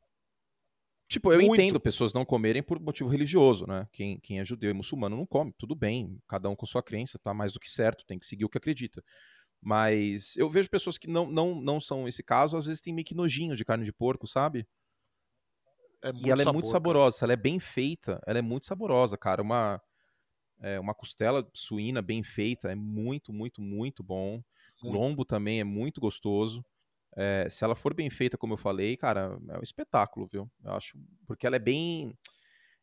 Tipo, eu Muito. entendo pessoas não comerem por motivo religioso, né? Quem, quem é judeu e muçulmano não come, tudo bem, cada um com sua crença, tá mais do que certo, tem que seguir o que acredita. Mas eu vejo pessoas que não, não, não são esse caso, às vezes tem meio que nojinho de carne de porco, sabe? É e ela sabor, é muito saborosa, cara. ela é bem feita, ela é muito saborosa, cara. Uma, é, uma costela suína bem feita é muito, muito, muito bom. Muito. Lombo também é muito gostoso. É, se ela for bem feita, como eu falei, cara, é um espetáculo, viu? Eu acho. Porque ela é bem.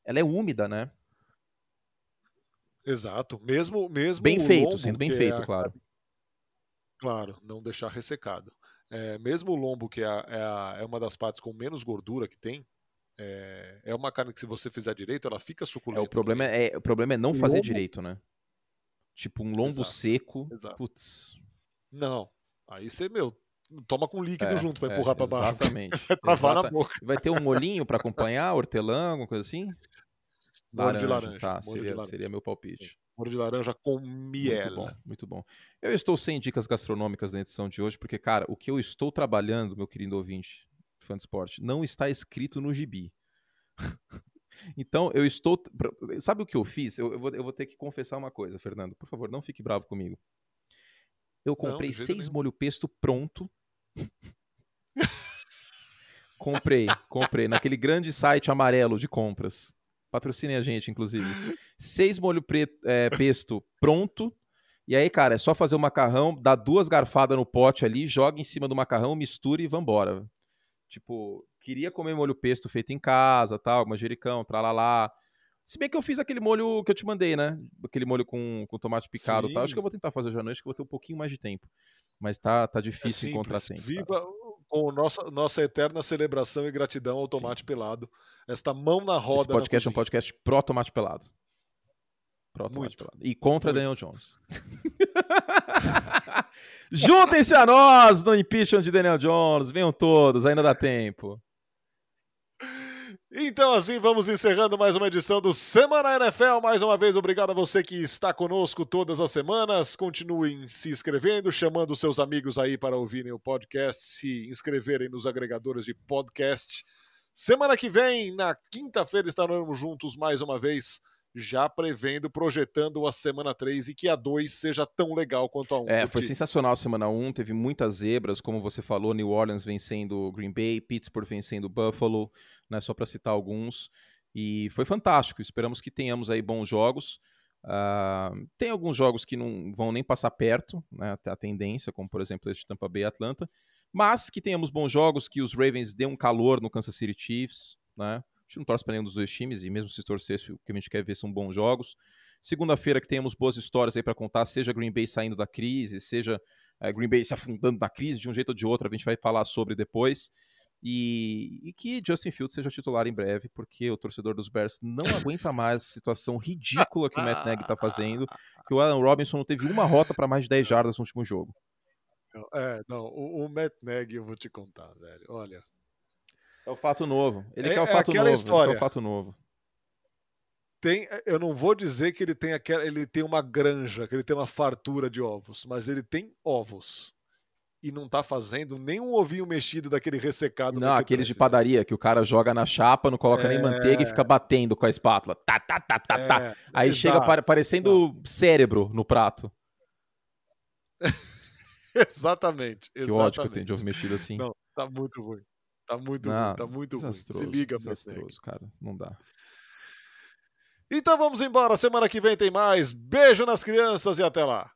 Ela é úmida, né? Exato. Mesmo. mesmo bem feito, lombo, sendo bem é feito, é a... claro. Claro, não deixar ressecado. É, mesmo o lombo, que é, é, a, é, uma das partes com menos gordura que tem, é, é, uma carne que se você fizer direito, ela fica suculenta. É, o, problema é, o problema é não o fazer lombo... direito, né? Tipo, um lombo Exato. seco. Exato. Putz. Não. Aí você, meu, toma com líquido é, junto para é, empurrar para baixo. Exatamente. Vai travar na boca. Vai ter um molinho para acompanhar, hortelã, alguma coisa assim? Molho de laranja. Tá, seria, laranja. seria meu palpite. Molho de laranja com miel. Muito bom, muito bom. Eu estou sem dicas gastronômicas na edição de hoje, porque, cara, o que eu estou trabalhando, meu querido ouvinte, fã de esporte, não está escrito no gibi. então, eu estou. Sabe o que eu fiz? Eu, eu, vou, eu vou ter que confessar uma coisa, Fernando. Por favor, não fique bravo comigo. Eu comprei não, seis molho pesto pronto comprei, comprei. Naquele grande site amarelo de compras. Patrocinem a gente, inclusive. Seis molho preto, é, pesto pronto. E aí, cara, é só fazer o macarrão, dar duas garfadas no pote ali, joga em cima do macarrão, mistura e vambora. Tipo, queria comer molho pesto feito em casa, tal, manjericão, tralalá. Se bem que eu fiz aquele molho que eu te mandei, né? Aquele molho com, com tomate picado e tal. Acho que eu vou tentar fazer hoje à noite, que eu vou ter um pouquinho mais de tempo. Mas tá, tá é difícil é encontrar tempo. Viva cara. com nossa, nossa eterna celebração e gratidão ao tomate Sim. pelado. Esta mão na roda. Esse podcast é um podcast pró tomate pelado. Pró tomate pelado. E contra Muito. Daniel Jones. Juntem-se a nós no impeachment de Daniel Jones. Venham todos, ainda dá tempo. Então, assim, vamos encerrando mais uma edição do Semana NFL. Mais uma vez, obrigado a você que está conosco todas as semanas. Continuem se inscrevendo, chamando seus amigos aí para ouvirem o podcast, se inscreverem nos agregadores de podcast. Semana que vem, na quinta-feira, estaremos juntos mais uma vez já prevendo, projetando a semana 3 e que a 2 seja tão legal quanto a 1. É, foi sensacional a semana 1, teve muitas zebras, como você falou, New Orleans vencendo Green Bay, Pittsburgh vencendo Buffalo, né, só para citar alguns, e foi fantástico, esperamos que tenhamos aí bons jogos. Uh, tem alguns jogos que não vão nem passar perto, né, a tendência, como por exemplo este Tampa Bay Atlanta, mas que tenhamos bons jogos, que os Ravens dêem um calor no Kansas City Chiefs, né, gente não torce para nenhum dos dois times, e mesmo se torcesse, o que a gente quer ver são bons jogos. Segunda-feira que tenhamos boas histórias aí para contar, seja Green Bay saindo da crise, seja é, Green Bay se afundando na crise de um jeito ou de outro, a gente vai falar sobre depois. E, e, que Justin Fields seja titular em breve, porque o torcedor dos Bears não aguenta mais a situação ridícula que o Matt Nagy está fazendo, que o Alan Robinson não teve uma rota para mais de 10 jardas no último jogo. É, não, o, o Matt Nagy eu vou te contar, velho. Olha, é o fato novo. Ele é, quer o é fato é novo. História. Ele quer o fato novo. Tem, eu não vou dizer que ele tem, aquela, ele tem uma granja, que ele tem uma fartura de ovos, mas ele tem ovos. E não tá fazendo nenhum ovinho mexido daquele ressecado. Não, aqueles de padaria que o cara joga na chapa, não coloca é... nem manteiga e fica batendo com a espátula. Tá, tá, tá, tá, é... tá. Aí Exato. chega parecendo não. cérebro no prato. exatamente, exatamente. Que ódio que eu tenho de ovo mexido assim. Não, tá muito ruim. Tá muito não, ruim, tá muito ruim. Se liga, desastroso, cara. Não dá. Então vamos embora. Semana que vem tem mais. Beijo nas crianças e até lá.